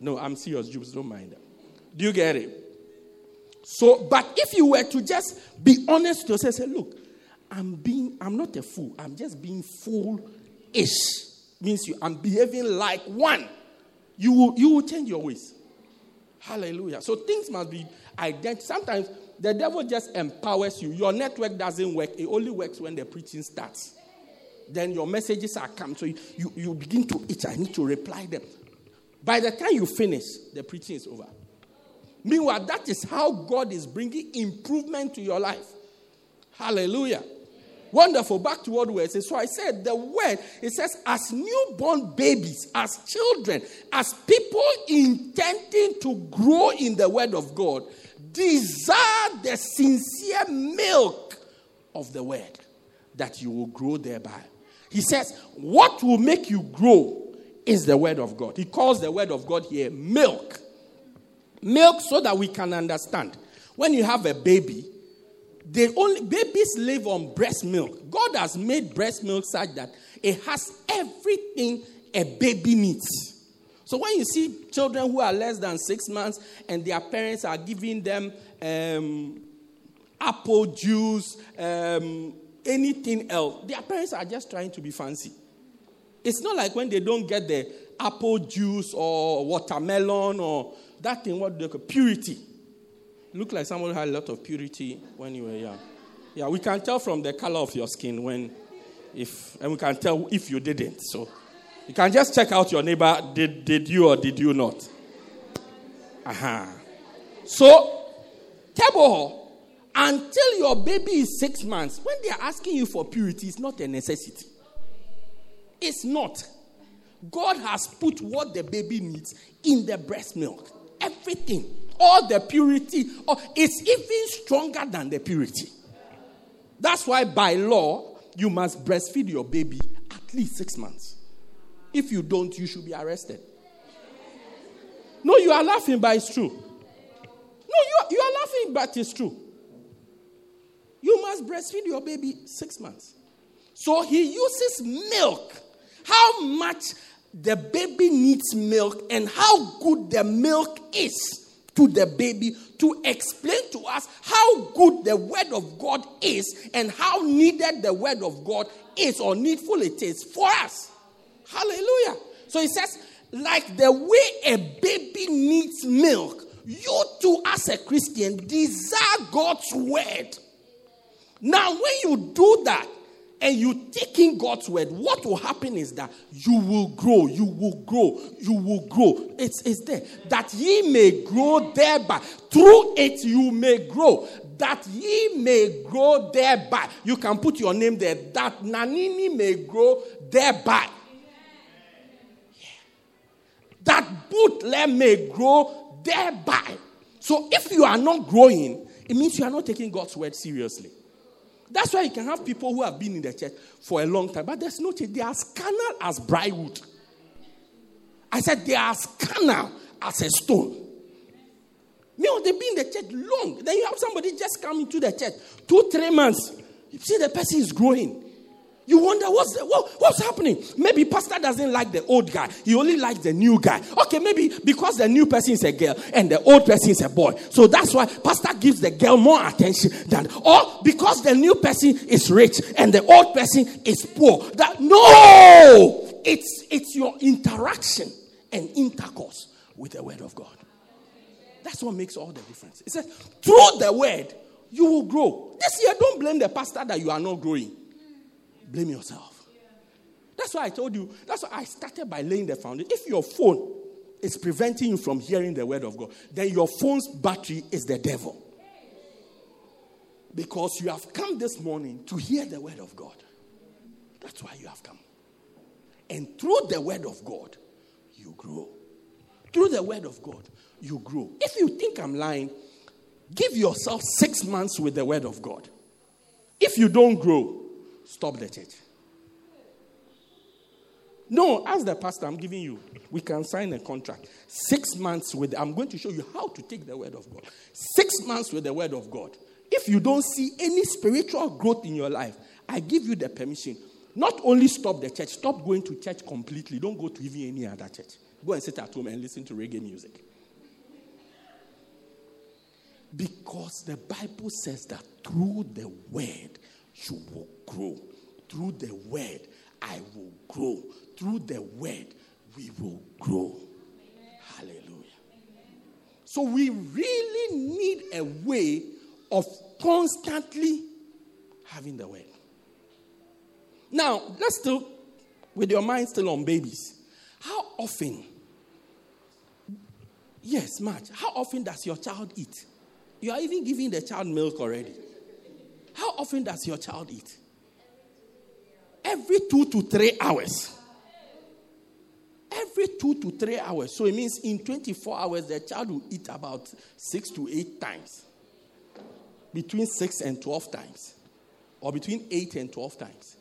No, I'm serious, Jews. Don't mind. Do you get it? So, but if you were to just be honest to yourself, say, look, I'm being, I'm not a fool. I'm just being fool-ish. Means you, I'm behaving like one. You will, you will change your ways. Hallelujah. So things must be identified. Sometimes the devil just empowers you. Your network doesn't work. It only works when the preaching starts. Then your messages are come. So you, you, you begin to itch. I need to reply them. By the time you finish, the preaching is over. Meanwhile, that is how God is bringing improvement to your life. Hallelujah. Wonderful. Back to what we said. So I said the word, it says, as newborn babies, as children, as people intending to grow in the word of God, desire the sincere milk of the word that you will grow thereby. He says, what will make you grow is the word of God. He calls the word of God here milk. Milk so that we can understand. When you have a baby, they only babies live on breast milk. God has made breast milk such that it has everything a baby needs. So when you see children who are less than six months and their parents are giving them um, apple juice, um, anything else, their parents are just trying to be fancy. It's not like when they don't get the apple juice or watermelon or that thing, what they call purity. Look like someone had a lot of purity when you were young. Yeah, we can tell from the color of your skin when, if, and we can tell if you didn't. So you can just check out your neighbor. Did, did you or did you not? Uh-huh. So, table until your baby is six months, when they are asking you for purity, it's not a necessity. It's not. God has put what the baby needs in the breast milk. Everything. All the purity. Oh, it's even stronger than the purity. That's why by law, you must breastfeed your baby at least six months. If you don't, you should be arrested. No, you are laughing, but it's true. No, you you are laughing, but it's true. You must breastfeed your baby six months. So he uses milk. How much the baby needs milk and how good the milk is to the baby to explain to us how good the word of God is and how needed the word of God is or needful it is for us. Hallelujah. So he says, like the way a baby needs milk, you too, as a Christian, desire God's word. Now, when you do that and you take in God's word, what will happen is that you will grow, you will grow, you will grow. It's, it's there. That ye may grow thereby. Through it, you may grow. That ye may grow thereby. You can put your name there. That Nanini may grow thereby. That Butler may grow thereby. So if you are not growing, it means you are not taking God's word seriously. That's why you can have people who have been in the church for a long time, but there's no change. They are as carnal as briarwood. I said they are as carnal as a stone. Know, they've been in the church long. Then you have somebody just come into the church, two, three months. You see the person is growing. You wonder what's the, what, what's happening. Maybe pastor doesn't like the old guy. He only likes the new guy. Okay, maybe because the new person is a girl and the old person is a boy. So that's why pastor gives the girl more attention than or because the new person is rich and the old person is poor. That no, it's it's your interaction and intercourse with the word of God. That's what makes all the difference. It says, through the word, you will grow. This year, don't blame the pastor that you are not growing blame yourself. That's why I told you, that's why I started by laying the foundation. If your phone is preventing you from hearing the word of God, then your phone's battery is the devil. Because you have come this morning to hear the word of God. That's why you have come. And through the word of God, you grow. Through the word of God, you grow. If you think I'm lying, give yourself six months with the word of God. If you don't grow, stop the church. No, as the pastor, I'm giving you. We can sign a contract. Six months with, I'm going to show you how to take the word of God. Six months with the word of God. If you don't see any spiritual growth in your life, I give you the permission. Not only stop the church, stop going to church completely. Don't go to even any other church. Go and sit at home and listen to reggae music. Because the Bible says that through the word you will grow. Through the word I will grow. Through the word we will grow. Amen. Hallelujah. Amen. So we really need a way of constantly having the word. Now, let's still, with your mind still on babies. How often, yes, much, how often does your child eat? You are even giving the child milk already. How often does your child eat? Every two to three hours. Every two to three hours. So it means in 24 hours, the child will eat about six to eight times. Between six and 12 times. Or between eight and 12 times.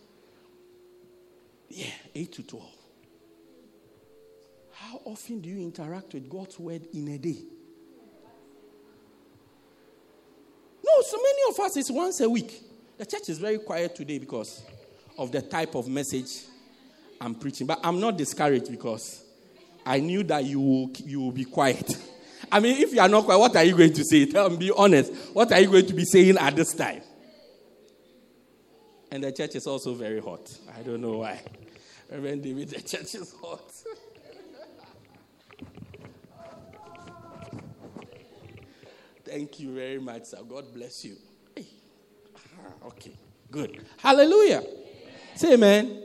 Yeah, 8 to 12. How often do you interact with God's word in a day? No, so many of us it's once a week. The church is very quiet today because of the type of message I'm preaching. But I'm not discouraged because I knew that you will, you will be quiet. I mean, if you are not quiet, what are you going to say? Tell me, be honest. What are you going to be saying at this time? And the church is also very hot. I don't know why. Reverend David, the church is hot. Thank you very much, sir. God bless you. Hey. Ah, okay, good. Hallelujah. Say amen. amen.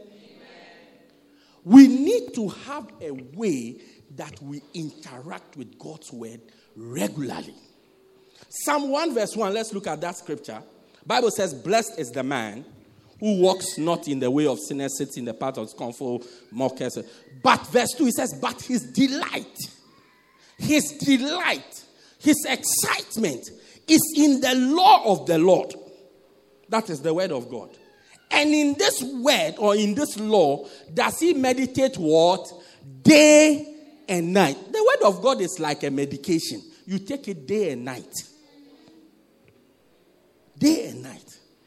We need to have a way that we interact with God's word regularly. Psalm 1 verse 1, let's look at that scripture. Bible says, Blessed is the man who walks not in the way of sinners, sits in the path of scornful mockers. But verse 2, he says, But his delight, his delight, his excitement is in the law of the Lord. That is the word of God. And in this word or in this law, does he meditate what? Day and night. The word of God is like a medication. You take it day and night. Day and night.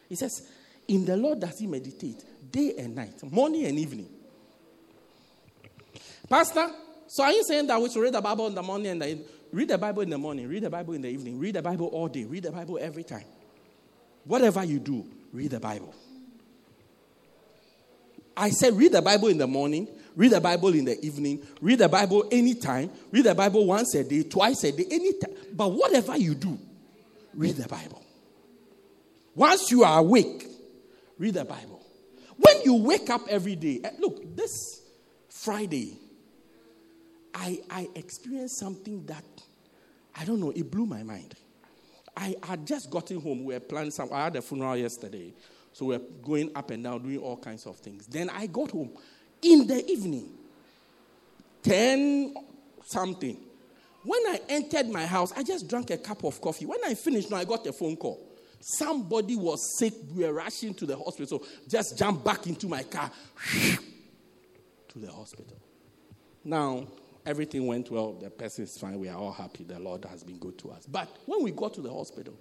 He says, in the Lord does he meditate day and night, morning and evening. Pastor, so are you saying that we should read the Bible in the morning and the, read the Bible in the morning, read the Bible in the evening, read the Bible all day, read the Bible every time? Whatever you do, read the Bible. I said read the Bible in the morning, read the Bible in the evening, read the Bible anytime, read the Bible once a day, twice a day, anytime. But whatever you do, read the Bible. Once you are awake, Read the Bible. When you wake up every day, eh, look, this Friday, I, I experienced something that, I don't know, it blew my mind. I had just gotten home. We were planning some, I had a funeral yesterday. So we we're going up and down, doing all kinds of things. Then I got home in the evening, 10 something. When I entered my house, I just drank a cup of coffee. When I finished, now I got a phone call. Somebody was sick. We were rushing to the hospital. Just jump back into my car to the hospital. Now, everything went well. The person is fine. We are all happy. The Lord has been good to us. But when we got to the hospital,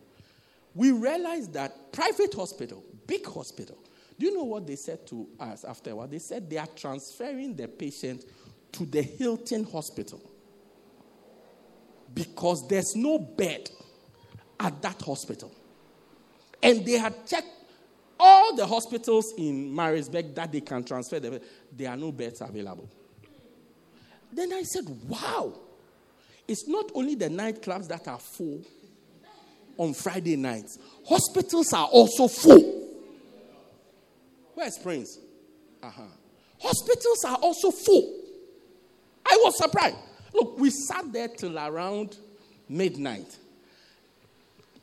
we realized that private hospital, big hospital, do you know what they said to us after a while? They said they are transferring the patient to the Hilton Hospital because there's no bed at that hospital. And they had checked all the hospitals in Maritzburg that they can transfer them. There are no beds available. Then I said, wow. It's not only the nightclubs that are full on Friday nights, hospitals are also full. Where's Prince? Uh-huh. Hospitals are also full. I was surprised. Look, we sat there till around midnight.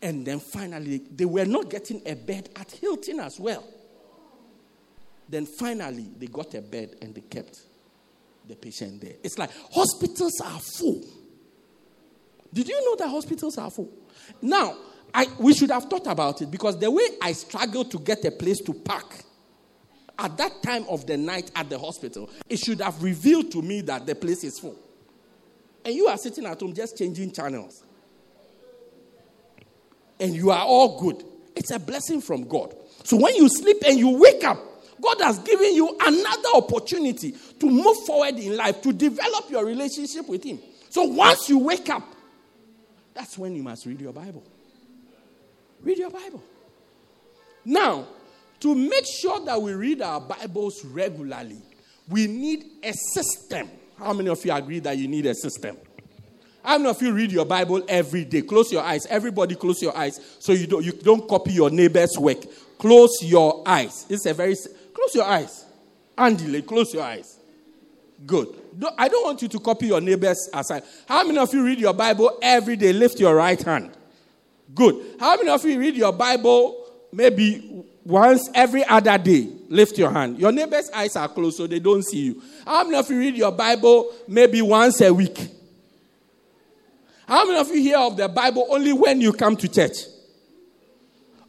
And then finally, they were not getting a bed at Hilton as well. Then finally, they got a bed and they kept. the patient there. It's like hospitals are full. Did you know that hospitals are full? Now, I, we should have thought about it because the way I struggled to get a place to park at that time of the night at the hospital, it should have revealed to me that the place is full. And you are sitting at home just changing channels. And you are all good. It's a blessing from God. So when you sleep and you wake up, God has given you another opportunity to move forward in life, to develop your relationship with Him. So once you wake up, that's when you must read your Bible. Read your Bible. Now, to make sure that we read our Bibles regularly, we need a system. How many of you agree that you need a system? How many of you read your Bible every day? Close your eyes. Everybody, close your eyes so you don't, you don't copy your neighbor's work. Close your eyes. It's a very close your eyes. Andy, close your eyes. Good. I don't want you to copy your neighbor's aside. How many of you read your Bible every day? Lift your right hand. Good. How many of you read your Bible maybe once every other day? Lift your hand. Your neighbor's eyes are closed so they don't see you. How many of you read your Bible maybe once a week? How many of you hear of the Bible only when you come to church?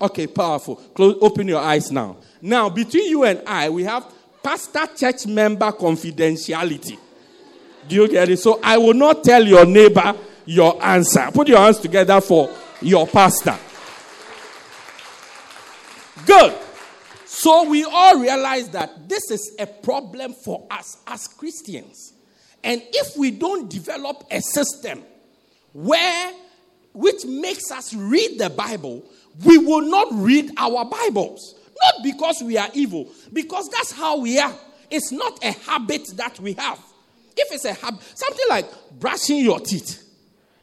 Okay, powerful. Close, open your eyes now. Now, between you and I, we have pastor church member confidentiality. Do you get it? So I will not tell your neighbor your answer. Put your hands together for your pastor. Good. So we all realize that this is a problem for us as Christians. And if we don't develop a system where which makes us read the Bible, we will not read our Bibles. Not because we are evil, because that's how we are. It's not a habit that we have. If it's a habit, something like brushing your teeth,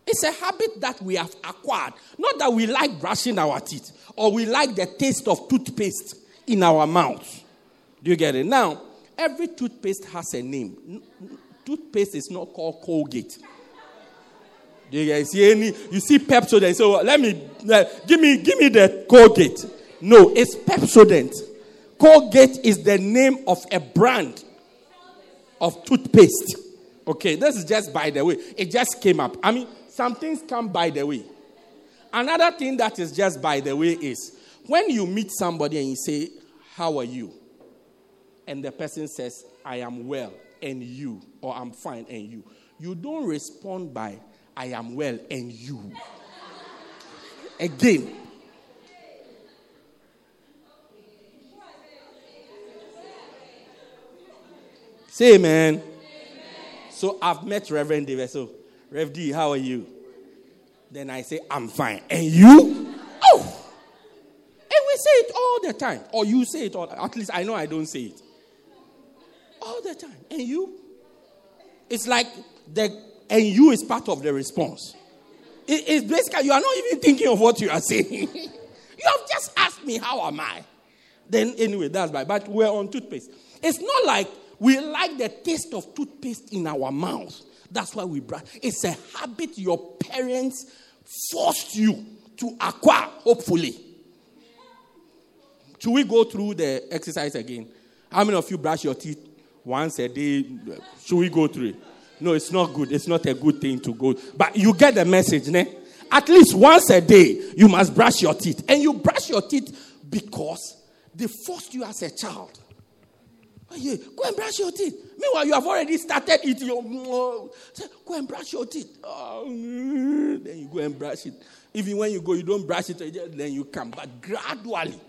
it's a habit that we have acquired. Not that we like brushing our teeth or we like the taste of toothpaste in our mouth. Do you get it? Now, every toothpaste has a name. Toothpaste is not called Colgate. Do you guys see any? You see Pepsodent. So let me uh, give me give me the Colgate. No, it's Pepsodent. Colgate is the name of a brand of toothpaste. Okay, this is just by the way. It just came up. I mean, some things come by the way. Another thing that is just by the way is when you meet somebody and you say, How are you? And the person says, I am well, and you, or I'm fine, and you. You don't respond by, I am well, and you. Again, Say amen. amen. So I've met Reverend David. So, Rev D, how are you? Then I say, I'm fine. And you? Oh! And we say it all the time. Or you say it all. At least I know I don't say it. All the time. And you? It's like the and you is part of the response. It, it's basically you are not even thinking of what you are saying. you have just asked me, How am I? Then anyway, that's bad. But we're on toothpaste. It's not like we like the taste of toothpaste in our mouth. That's why we brush. It's a habit your parents forced you to acquire, hopefully. Should we go through the exercise again? How many of you brush your teeth once a day? Should we go through it? No, it's not good. It's not a good thing to go. But you get the message, ne? At least once a day, you must brush your teeth. And you brush your teeth because they forced you as a child. Yeah, go and brush your teeth. Meanwhile, you have already started eating your. Mm, say, go and brush your teeth. Oh, mm, then you go and brush it. Even when you go, you don't brush it, then you come. But gradually,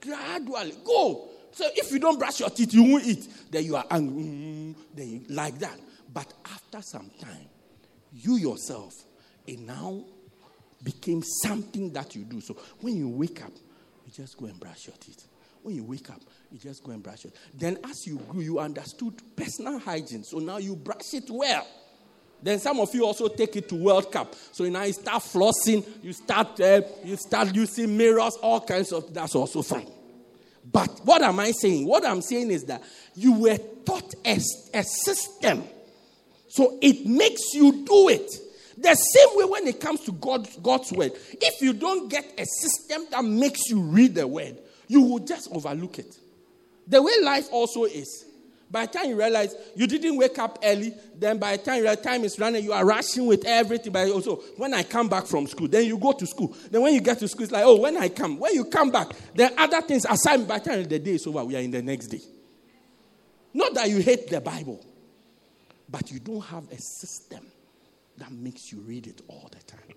gradually, go. So if you don't brush your teeth, you won't eat. Then you are angry. Mm, then you, like that. But after some time, you yourself, it now became something that you do. So when you wake up, you just go and brush your teeth. When you wake up, you just go and brush it. Then, as you grew, you understood personal hygiene. So now you brush it well. Then some of you also take it to World Cup. So now you start flossing, you start uh, you start using mirrors, all kinds of. That's also fine. But what am I saying? What I'm saying is that you were taught a, a system, so it makes you do it. The same way when it comes to God, God's word. If you don't get a system that makes you read the word, you will just overlook it. The way life also is. By the time you realize you didn't wake up early, then by the time your time is running, you are rushing with everything. But also, when I come back from school, then you go to school. Then when you get to school, it's like, oh, when I come, when you come back, then other things aside. By the time the day is over, we are in the next day. Not that you hate the Bible, but you don't have a system that makes you read it all the time.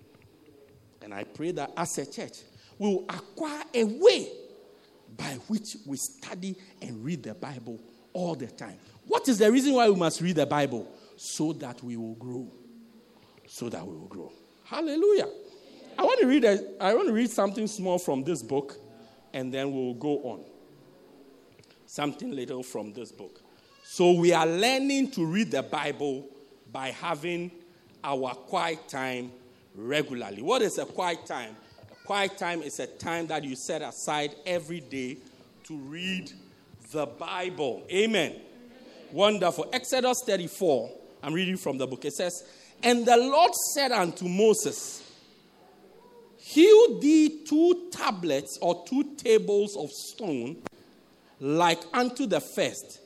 And I pray that as a church, we will acquire a way by which we study and read the Bible all the time. What is the reason why we must read the Bible? So that we will grow. So that we will grow. Hallelujah. I want to read a, I want to read something small from this book and then we'll go on. Something little from this book. So we are learning to read the Bible by having our quiet time regularly. What is a quiet time? Quiet time is a time that you set aside every day to read the Bible. Amen. Wonderful. Exodus 34. I'm reading from the book. It says, And the Lord said unto Moses, Hew thee two tablets or two tables of stone, like unto the first,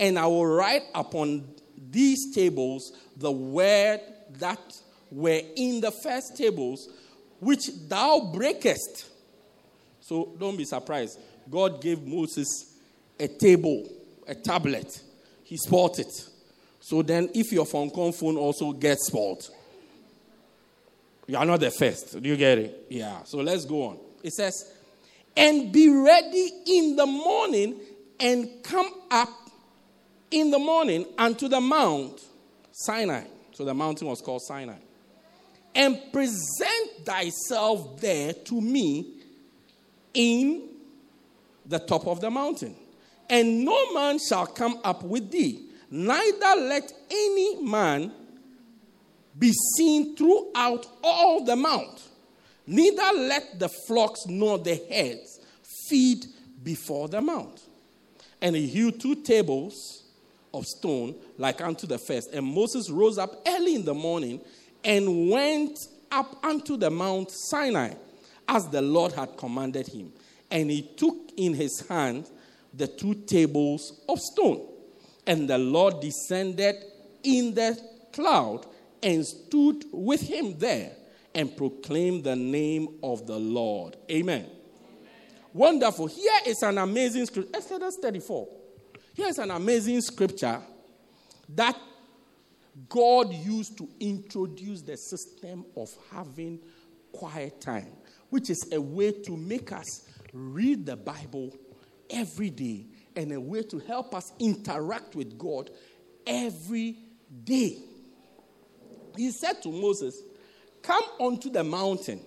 and I will write upon these tables the word that were in the first tables, which thou breakest. So don't be surprised. God gave Moses a table, a tablet. He spoiled it. So then, if your phone phone also gets spoiled, you are not the first. Do you get it? Yeah. So let's go on. It says, and be ready in the morning and come up in the morning unto the mount Sinai. So the mountain was called Sinai. And present thyself there to me in the top of the mountain and no man shall come up with thee, neither let any man be seen throughout all the mount, neither let the flocks nor the heads feed before the mount. And he hewed two tables of stone like unto the first. And Moses rose up early in the morning and went up unto the mount Sinai, as the Lord had commanded him. And he took in his hand the two tables of stone. And the Lord descended in the cloud and stood with him there and proclaimed the name of the Lord. Amen. Amen. Wonderful. Here is an amazing scripture. Exodus 34. Here's an amazing scripture that God used to introduce the system of having quiet time, which is a way to make us read the Bible every day and a way to help us interact with God every day. He said to Moses, Come onto the mountain,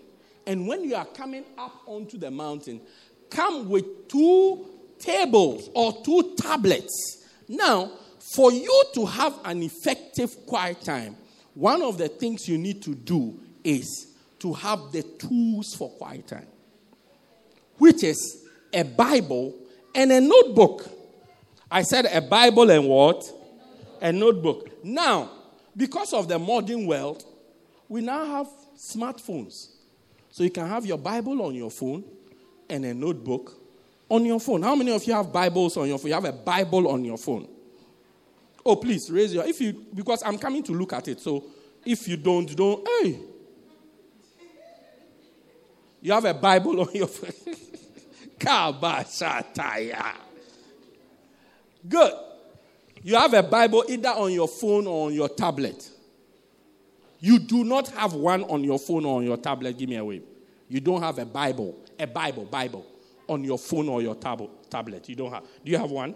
and when you are coming up onto the mountain, come with two tables or two tablets. Now, for you to have an effective quiet time, one of the things you need to do is to have the tools for quiet time, which is a Bible and a notebook. I said a Bible and what? A notebook. Now, because of the modern world, we now have smartphones. So you can have your Bible on your phone and a notebook on your phone. How many of you have Bibles on your phone? You have a Bible on your phone. Oh, please raise your if you because I'm coming to look at it. So if you don't, don't hey. You have a Bible on your phone. Kabashataya. Good. You have a Bible either on your phone or on your tablet. You do not have one on your phone or on your tablet. Give me a wave. You don't have a Bible, a Bible, Bible on your phone or your tab- tablet. You don't have. Do you have one?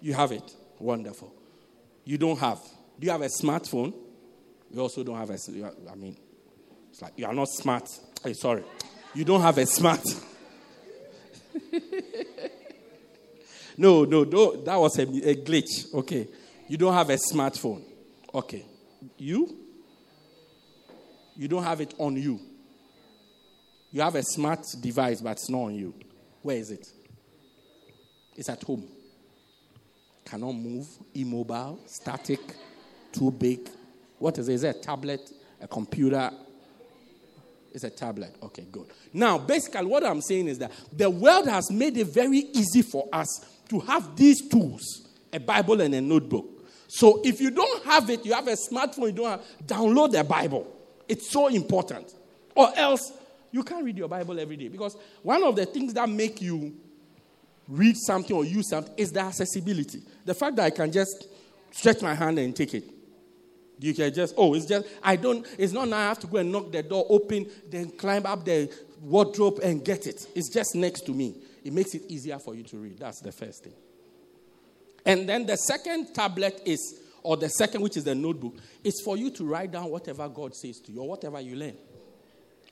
You have it. Wonderful. You don't have. Do you have a smartphone? You also don't have a. I mean, it's like you are not smart. Hey, sorry. You don't have a smart. no, no, no, that was a, a glitch. Okay. You don't have a smartphone. Okay. You? You don't have it on you. You have a smart device, but it's not on you. Where is it? It's at home. Cannot move, immobile, static, too big. What is it? Is it a tablet, a computer, it's a tablet. Okay, good. Now, basically, what I'm saying is that the world has made it very easy for us to have these tools a Bible and a notebook. So if you don't have it, you have a smartphone, you don't have, download the Bible. It's so important. Or else you can't read your Bible every day. Because one of the things that make you read something or use something is the accessibility. The fact that I can just stretch my hand and take it. You can just, oh, it's just, I don't, it's not now I have to go and knock the door open, then climb up the wardrobe and get it. It's just next to me. It makes it easier for you to read. That's the first thing. And then the second tablet is, or the second, which is the notebook, is for you to write down whatever God says to you or whatever you learn.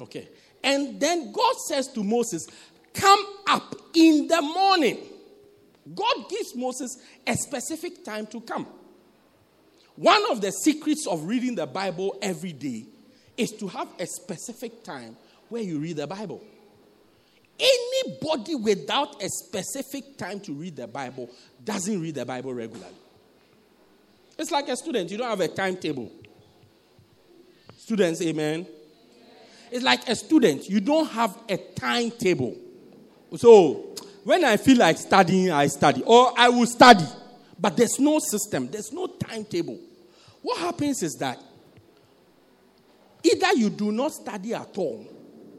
Okay. And then God says to Moses, Come up in the morning. God gives Moses a specific time to come. One of the secrets of reading the Bible every day is to have a specific time where you read the Bible. Anybody without a specific time to read the Bible doesn't read the Bible regularly. It's like a student, you don't have a timetable. Students, amen. It's like a student, you don't have a timetable. So, when I feel like studying, I study, or I will study, but there's no system, there's no timetable. What happens is that either you do not study at all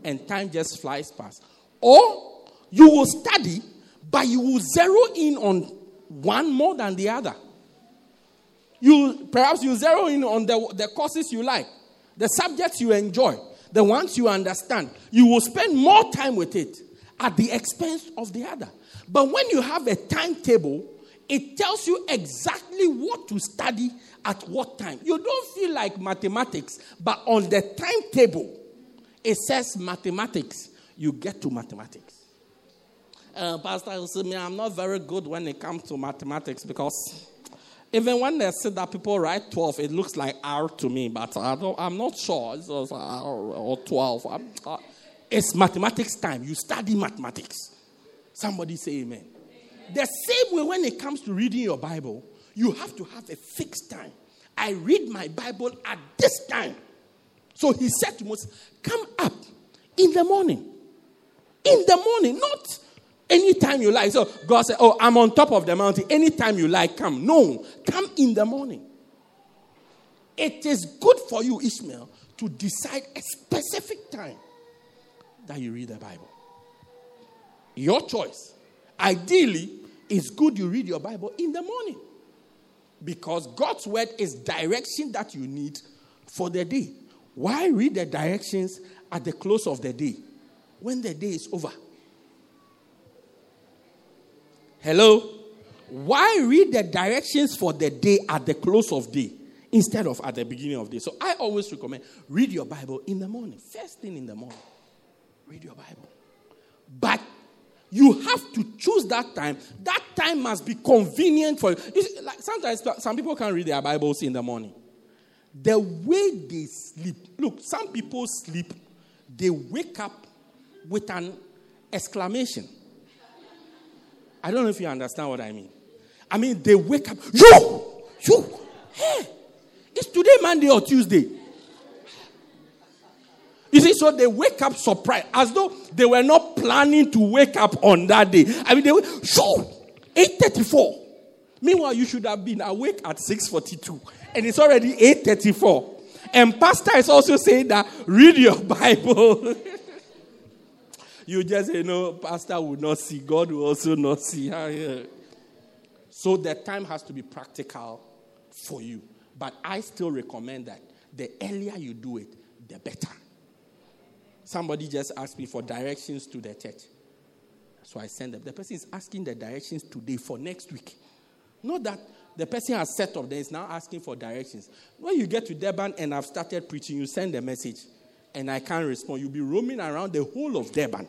and time just flies past, or you will study, but you will zero in on one more than the other. You perhaps you zero in on the, the courses you like, the subjects you enjoy, the ones you understand. You will spend more time with it at the expense of the other. But when you have a timetable, it tells you exactly what to study at what time. You don't feel like mathematics, but on the timetable, it says mathematics. You get to mathematics. Uh, Pastor, you see me, I'm not very good when it comes to mathematics because even when they say that people write 12, it looks like R to me, but I I'm not sure. It's R or 12. Uh, it's mathematics time. You study mathematics. Somebody say amen. The same way when it comes to reading your Bible, you have to have a fixed time. I read my Bible at this time. So he said to Moses, Come up in the morning. In the morning, not anytime you like. So God said, Oh, I'm on top of the mountain. Anytime you like, come. No, come in the morning. It is good for you, Ishmael, to decide a specific time that you read the Bible. Your choice. Ideally, it's good you read your Bible in the morning because God's word is direction that you need for the day. Why read the directions at the close of the day when the day is over? Hello? Why read the directions for the day at the close of day instead of at the beginning of day? So I always recommend read your Bible in the morning, first thing in the morning. Read your Bible. But you have to choose that time. That time must be convenient for you. you see, like sometimes some people can't read their Bibles in the morning. The way they sleep, look, some people sleep, they wake up with an exclamation. I don't know if you understand what I mean. I mean, they wake up, you, you, hey, it's today Monday or Tuesday. You see, so they wake up surprised, as though they were not planning to wake up on that day. I mean, they were, sure, 8.34. Meanwhile, you should have been awake at 6.42. And it's already 8.34. And pastor is also saying that, read your Bible. you just say, no, pastor will not see. God will also not see. Ah, so the time has to be practical for you. But I still recommend that the earlier you do it, the better. Somebody just asked me for directions to the church. So I send them. The person is asking the directions today for next week. Not that the person has set up there is now asking for directions. When you get to Durban and I've started preaching, you send a message and I can't respond. You'll be roaming around the whole of Durban.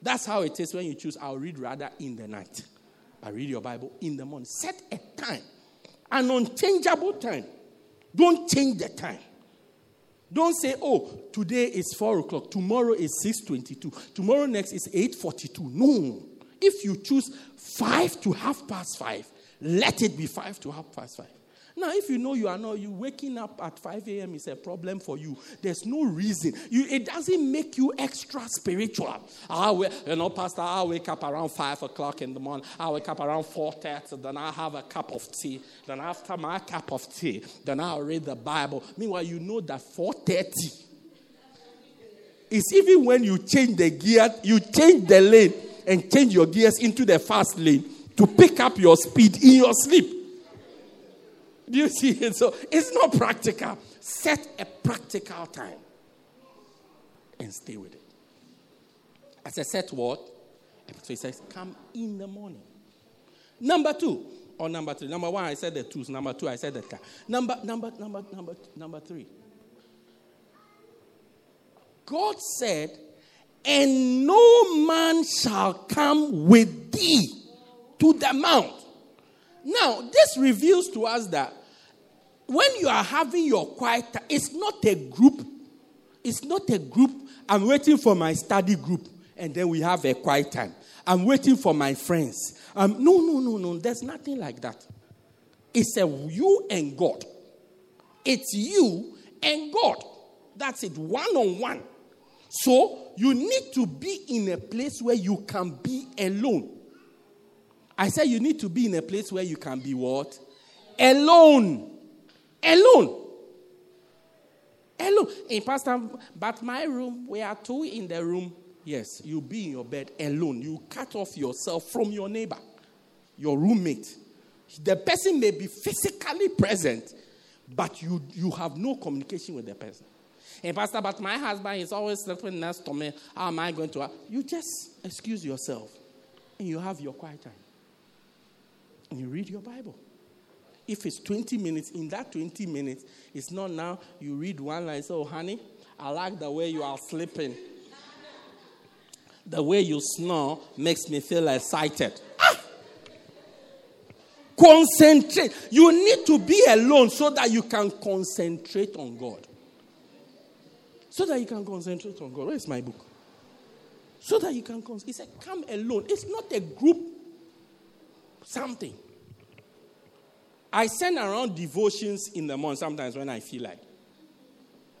That's how it is when you choose, I'll read rather in the night. I read your Bible in the morning. Set a time, an unchangeable time. Don't change the time. Don't say, oh, today is 4 o'clock, tomorrow is 6.22, tomorrow next is 8.42. No. If you choose 5 to half past 5, let it be 5 to half past 5. Now, if you know you are not, you waking up at 5 a.m. is a problem for you. There's no reason. You, it doesn't make you extra spiritual. I will, you know, Pastor, I wake up around 5 o'clock in the morning. I wake up around 4.30. Then I have a cup of tea. Then after my cup of tea, then I'll read the Bible. Meanwhile, you know that 4.30 is even when you change the gear, you change the lane and change your gears into the fast lane to pick up your speed in your sleep. Do you see it? So it's not practical. Set a practical time and stay with it. As I said, what? So he says, come in the morning. Number two, or number three. Number one, I said the twos. Number two, I said the. Number, number, number, number, number three. God said, and no man shall come with thee to the mount now, this reveals to us that when you are having your quiet time, it's not a group. It's not a group. I'm waiting for my study group, and then we have a quiet time. I'm waiting for my friends. Um, no, no, no, no. There's nothing like that. It's a you and God. It's you and God. That's it, one on one. So you need to be in a place where you can be alone. I said you need to be in a place where you can be what? Alone. Alone. Alone. In Pastor, um, but my room, we are two in the room. Yes, you be in your bed alone. You cut off yourself from your neighbor, your roommate. The person may be physically present, but you, you have no communication with the person. And Pastor, but my husband is always sleeping next to me. How am I going to? You just excuse yourself and you have your quiet time and you read your Bible. If it's 20 minutes, in that 20 minutes, it's not now you read one line, so, oh, honey, I like the way you are sleeping. The way you snore makes me feel excited. Ah! Concentrate. You need to be alone so that you can concentrate on God. So that you can concentrate on God. Where's my book? So that you can concentrate. He said, Come alone. It's not a group something. I send around devotions in the morning sometimes when I feel like.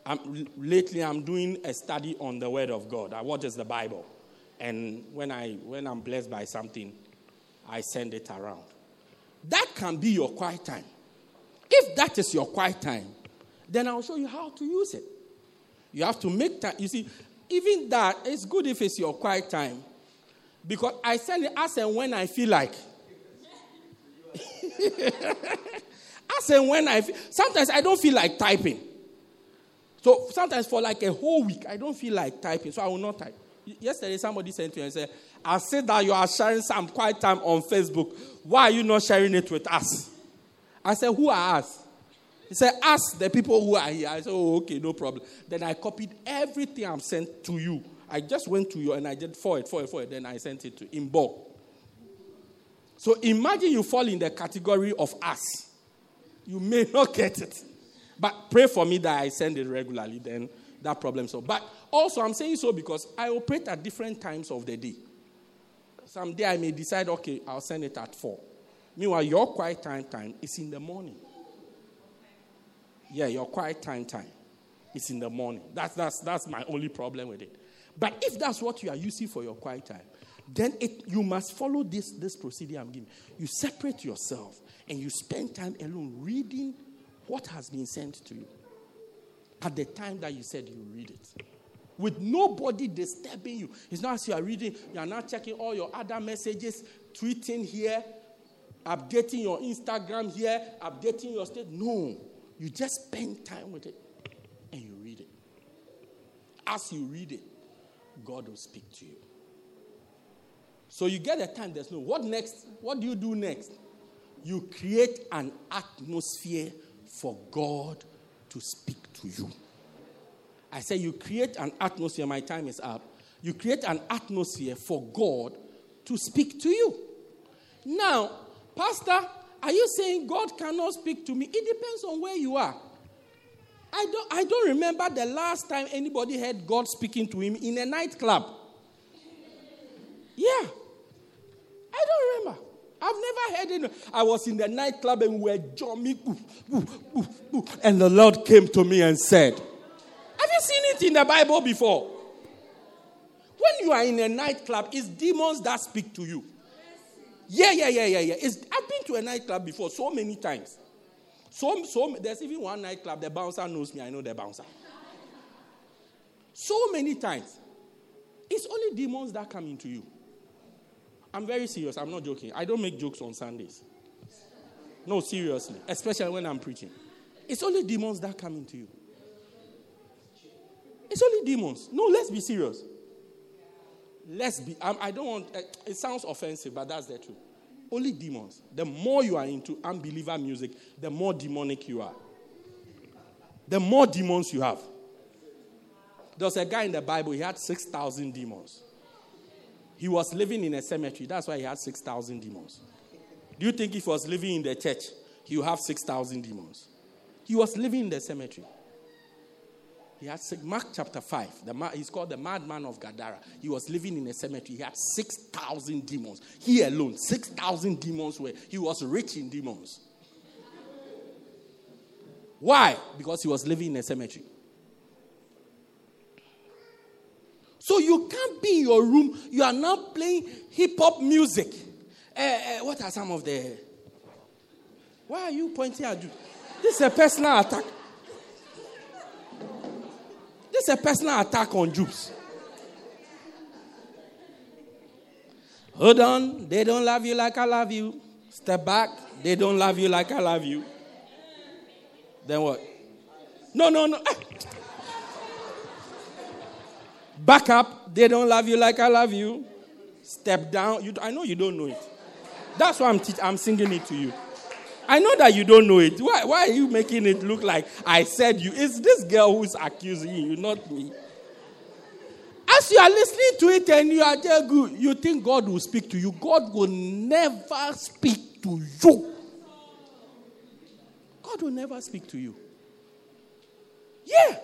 I'm, lately, I'm doing a study on the Word of God. What is the Bible? And when, I, when I'm blessed by something, I send it around. That can be your quiet time. If that is your quiet time, then I'll show you how to use it. You have to make time. You see, even that, it's good if it's your quiet time. Because I send it as and when I feel like. I say when I sometimes I don't feel like typing. So sometimes for like a whole week I don't feel like typing, so I will not type. Yesterday somebody sent me and said, "I said that you are sharing some quiet time on Facebook. Why are you not sharing it with us?" I said, "Who are us?" He said, "Ask the people who are here." I said, "Oh, okay, no problem." Then I copied everything I'm sent to you. I just went to you and I did forward, forward, forward. Then I sent it to in bulk. So imagine you fall in the category of us. You may not get it. But pray for me that I send it regularly, then that problem solved. But also, I'm saying so because I operate at different times of the day. Someday I may decide, okay, I'll send it at 4. Meanwhile, your quiet time time is in the morning. Yeah, your quiet time time is in the morning. That's, that's, that's my only problem with it. But if that's what you are using for your quiet time, then it, you must follow this, this procedure I'm giving. You separate yourself and you spend time alone reading what has been sent to you at the time that you said you read it. With nobody disturbing you. It's not as you are reading, you are not checking all your other messages, tweeting here, updating your Instagram here, updating your state. No. You just spend time with it and you read it. As you read it, God will speak to you. So you get a time, there's no. What next? What do you do next? You create an atmosphere for God to speak to you. I say you create an atmosphere, my time is up. You create an atmosphere for God to speak to you. Now, Pastor, are you saying God cannot speak to me? It depends on where you are. I don't, I don't remember the last time anybody heard God speaking to him in a nightclub. Yeah. I don't remember. I've never heard it. I was in the nightclub and we were jumping, and the Lord came to me and said, Have you seen it in the Bible before? When you are in a nightclub, it's demons that speak to you. Yeah, yeah, yeah, yeah, yeah. It's, I've been to a nightclub before so many times. So, so there's even one nightclub, the bouncer knows me, I know the bouncer. So many times. It's only demons that come into you. I'm very serious. I'm not joking. I don't make jokes on Sundays. No, seriously. Especially when I'm preaching. It's only demons that come into you. It's only demons. No, let's be serious. Let's be. I, I don't want. Eh, it sounds offensive, but that's the truth. Only demons. The more you are into unbeliever music, the more demonic you are. The more demons you have. There's a guy in the Bible, he had 6,000 demons. He was living in a cemetery. That's why he had 6,000 demons. Do you think if he was living in the church, he would have 6,000 demons? He was living in the cemetery. He had Mark chapter 5. The, he's called the madman of Gadara. He was living in a cemetery. He had 6,000 demons. He alone, 6,000 demons were. He was rich in demons. Why? Because he was living in a cemetery. So you can't be in your room. You are now playing hip hop music. Uh, uh, what are some of the. Why are you pointing at you? This is a personal attack. This is a personal attack on Jews. Hold on. They don't love you like I love you. Step back. They don't love you like I love you. Then what? No, no, no. Back up. They don't love you like I love you. Step down. You, I know you don't know it. That's why I'm, te- I'm singing it to you. I know that you don't know it. Why, why are you making it look like I said you? It's this girl who's accusing you, not me. As you are listening to it and you are there, you think God will speak to you. God will never speak to you. God will never speak to you. Yeah.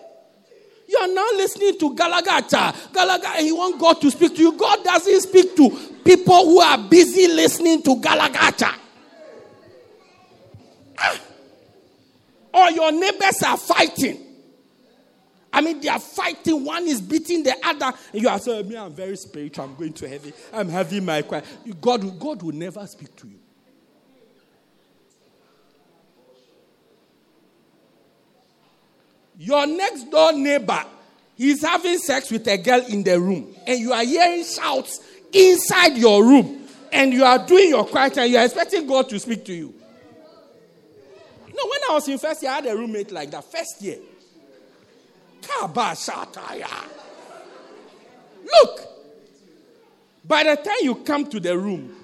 You are now listening to Galagata. Galagata, he wants God to speak to you. God doesn't speak to people who are busy listening to Galagata. Ah. Or your neighbors are fighting. I mean, they are fighting. One is beating the other. And you are saying, Me, I'm very spiritual. I'm going to heaven. I'm having my quiet. God, God will never speak to you. Your next door neighbor, he's having sex with a girl in the room, and you are hearing shouts inside your room, and you are doing your quiet and you are expecting God to speak to you. No, when I was in first year, I had a roommate like that. First year. Look, by the time you come to the room,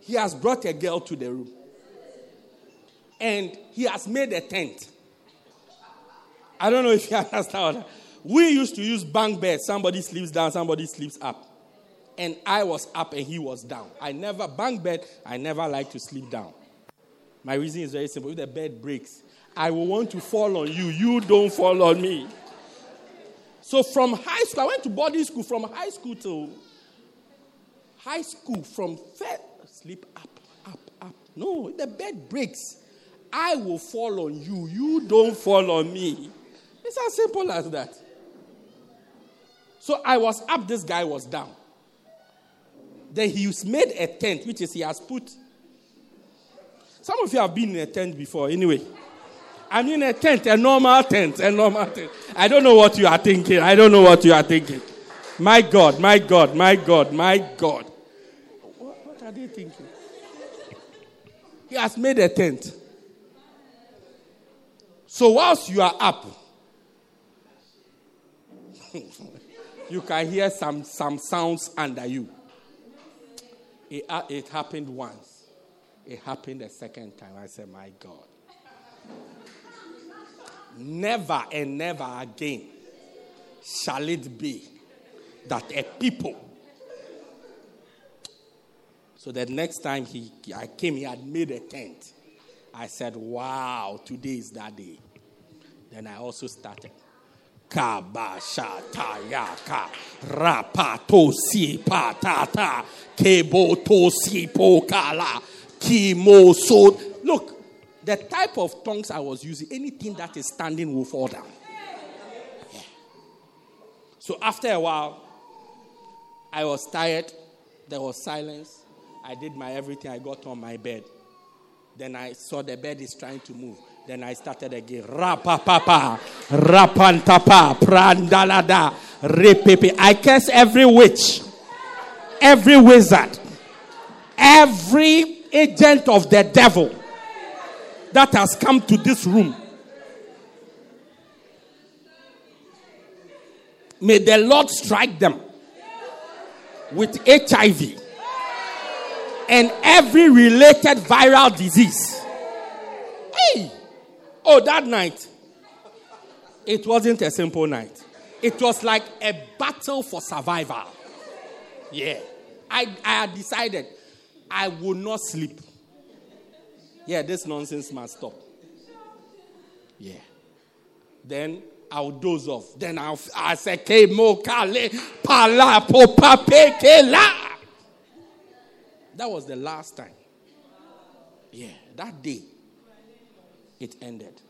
he has brought a girl to the room. And he has made a tent. I don't know if you understand. We used to use bunk beds. Somebody sleeps down, somebody sleeps up. And I was up and he was down. I never, bunk bed, I never like to sleep down. My reason is very simple. If the bed breaks, I will want to fall on you. You don't fall on me. So from high school, I went to boarding school from high school to high school, from first, sleep up, up, up. No, if the bed breaks, I will fall on you. You don't fall on me. It's as simple as that. So I was up, this guy was down. Then he made a tent, which is he has put. Some of you have been in a tent before, anyway. I'm in a tent, a normal tent, a normal tent. I don't know what you are thinking. I don't know what you are thinking. My God, my God, my God, my God. What, what are they thinking? He has made a tent. So whilst you are up, you can hear some, some sounds under you. It, uh, it happened once. It happened a second time. I said, My God. Never and never again shall it be that a people. So the next time he, I came, he had made a tent. I said, Wow, today is that day. Then I also started. Kabashatayaka rapatosi patata kebotosi pokala kimoso. Look, the type of tongues I was using, anything that is standing will fall down. Yeah. So after a while, I was tired. There was silence. I did my everything. I got on my bed. Then I saw the bed is trying to move. Then I started again. Rapapapa, rapantapa, prandalada, repepe. I curse every witch, every wizard, every agent of the devil that has come to this room. May the Lord strike them with HIV and every related viral disease. Hey! Oh, that night, it wasn't a simple night. It was like a battle for survival. Yeah. I, I had decided I would not sleep. Yeah, this nonsense must stop. Yeah. Then I'll doze off. Then I'll I say Kemo Kale Pala Popapekela. That was the last time. Yeah, that day it ended.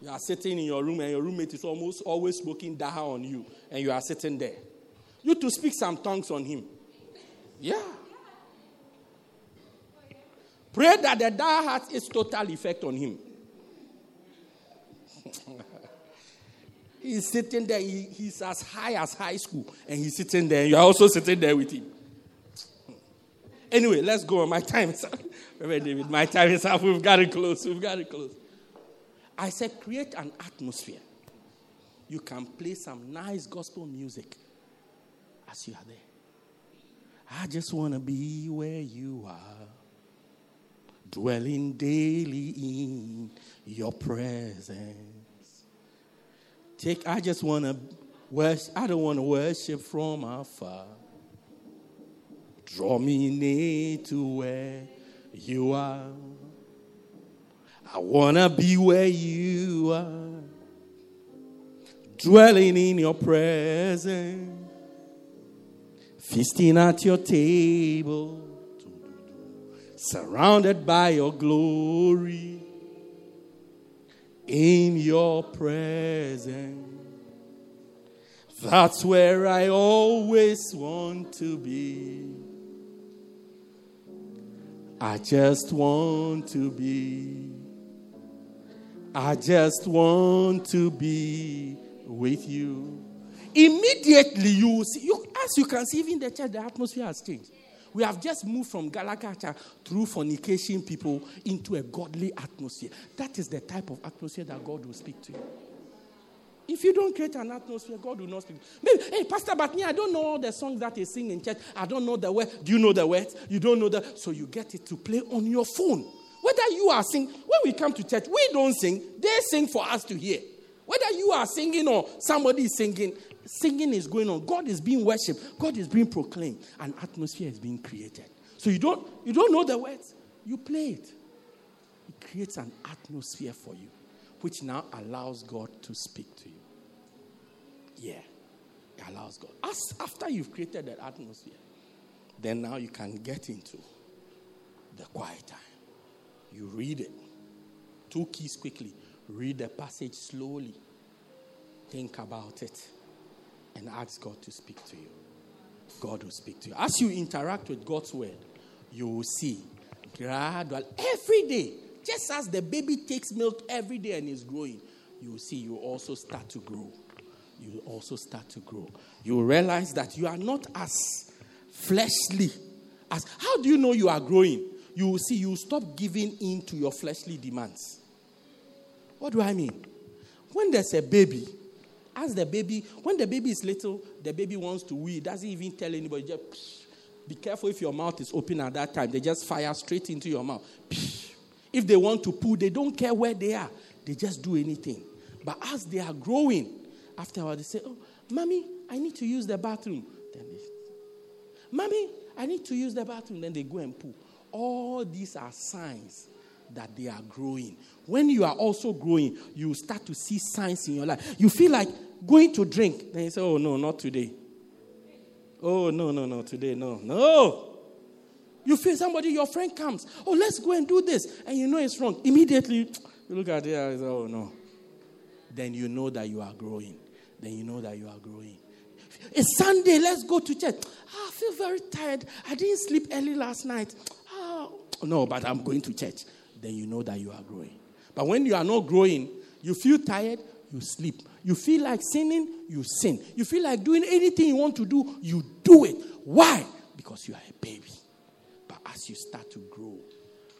You are sitting in your room and your roommate is almost always smoking dagga on you, and you are sitting there. You to speak some tongues on him. Yeah. Pray that the dagga has its total effect on him. he's sitting there, he, he's as high as high school, and he's sitting there, and you're also sitting there with him. Anyway, let's go on. My time is up. Reverend David, my time is up. We've got to close. We've got to close. I said, create an atmosphere. You can play some nice gospel music as you are there. I just want to be where you are, dwelling daily in your presence. Take, I just want to worship, I don't want to worship from afar. Draw me near to where you are. I want to be where you are, dwelling in your presence, feasting at your table, surrounded by your glory, in your presence. That's where I always want to be. I just want to be. I just want to be with you. Immediately, you see, you, as you can see, even the church, the atmosphere has changed. We have just moved from Galakacha through fornication people into a godly atmosphere. That is the type of atmosphere that God will speak to you. If you don't create an atmosphere, God will not speak. Maybe, hey, Pastor Batni, I don't know all the songs that they sing in church. I don't know the words. Do you know the words? You don't know the. So you get it to play on your phone. Whether you are singing, when we come to church, we don't sing. They sing for us to hear. Whether you are singing or somebody is singing, singing is going on. God is being worshipped. God is being proclaimed. An atmosphere is being created. So you don't, you don't know the words. You play it. It creates an atmosphere for you, which now allows God to speak to you. Yeah. It allows God. As, after you've created that atmosphere, then now you can get into the quiet time. You read it. Two keys quickly. Read the passage slowly. Think about it. And ask God to speak to you. God will speak to you. As you interact with God's word, you will see gradual every day. Just as the baby takes milk every day and is growing, you will see you also start to grow you also start to grow. You realize that you are not as fleshly as how do you know you are growing? You will see you stop giving in to your fleshly demands. What do I mean? When there's a baby, as the baby, when the baby is little, the baby wants to wee, doesn't even tell anybody. Just psh, be careful if your mouth is open at that time. They just fire straight into your mouth. Psh. If they want to poo, they don't care where they are. They just do anything. But as they are growing, after a while, they say, Oh, mommy, I need to use the bathroom. Then they, Mommy, I need to use the bathroom. Then they go and poo. All these are signs that they are growing. When you are also growing, you start to see signs in your life. You feel like going to drink. Then you say, Oh, no, not today. Oh, no, no, no, today, no, no. You feel somebody, your friend comes, oh, let's go and do this, and you know it's wrong. Immediately, you look at it and say, oh, no. Then you know that you are growing. Then you know that you are growing. It's Sunday, let's go to church. Oh, I feel very tired. I didn't sleep early last night. Oh, no, but I'm going to church. Then you know that you are growing. But when you are not growing, you feel tired, you sleep. You feel like sinning, you sin. You feel like doing anything you want to do, you do it. Why? Because you are a baby. But as you start to grow,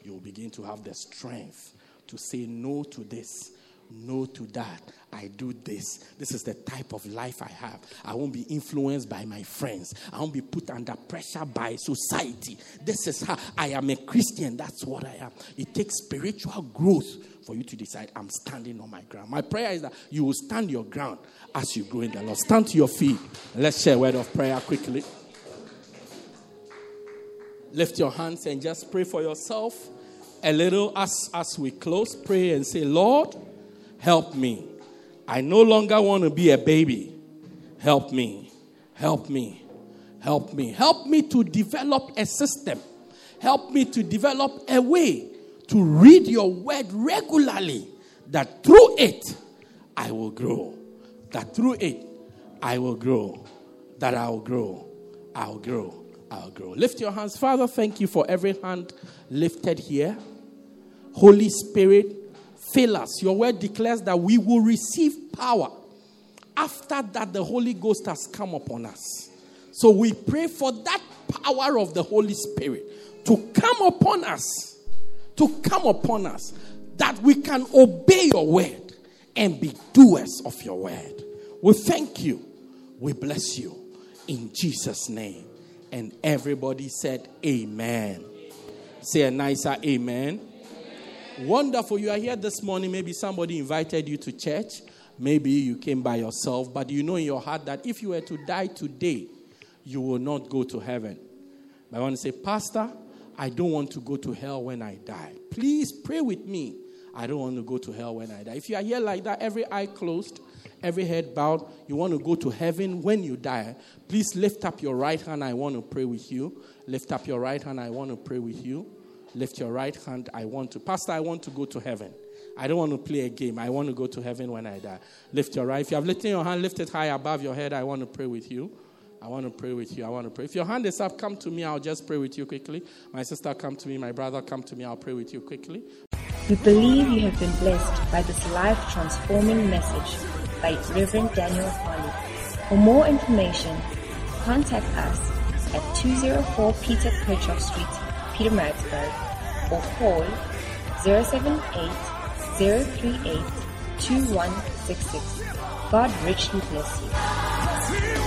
you will begin to have the strength to say no to this, no to that. I do this. This is the type of life I have. I won't be influenced by my friends. I won't be put under pressure by society. This is how I am a Christian. That's what I am. It takes spiritual growth for you to decide, I'm standing on my ground. My prayer is that you will stand your ground as you grow in the Lord. Stand to your feet. Let's share a word of prayer quickly. Lift your hands and just pray for yourself a little as, as we close. Pray and say, Lord, help me. I no longer want to be a baby. Help me. Help me. Help me. Help me to develop a system. Help me to develop a way to read your word regularly, that through it I will grow. That through it I will grow. That I will grow. I'll grow. I'll grow. Lift your hands. Father, thank you for every hand lifted here. Holy Spirit, fill us. Your word declares that we will receive power after that the Holy Ghost has come upon us. So we pray for that power of the Holy Spirit to come upon us to come upon us that we can obey your word and be doers of your word. We thank you. We bless you in Jesus' name. And everybody said, Amen. Say a nicer amen. Wonderful. You are here this morning. Maybe somebody invited you to church. Maybe you came by yourself. But you know in your heart that if you were to die today, you will not go to heaven. But I want to say, Pastor, I don't want to go to hell when I die. Please pray with me. I don't want to go to hell when I die. If you are here like that, every eye closed, every head bowed, you want to go to heaven when you die, please lift up your right hand. I want to pray with you. Lift up your right hand. I want to pray with you. Lift your right hand. I want to. Pastor, I want to go to heaven. I don't want to play a game. I want to go to heaven when I die. Lift your right. If you have lifted your hand, lift it high above your head. I want to pray with you. I want to pray with you. I want to pray. If your hand is up, come to me. I'll just pray with you quickly. My sister, come to me. My brother, come to me. I'll pray with you quickly. We believe you have been blessed by this life transforming message by Reverend Daniel Harley. For more information, contact us at 204 Peter Kerchhoff Street, Pietermaritzburg, or call 078 038 2166. God richly bless you.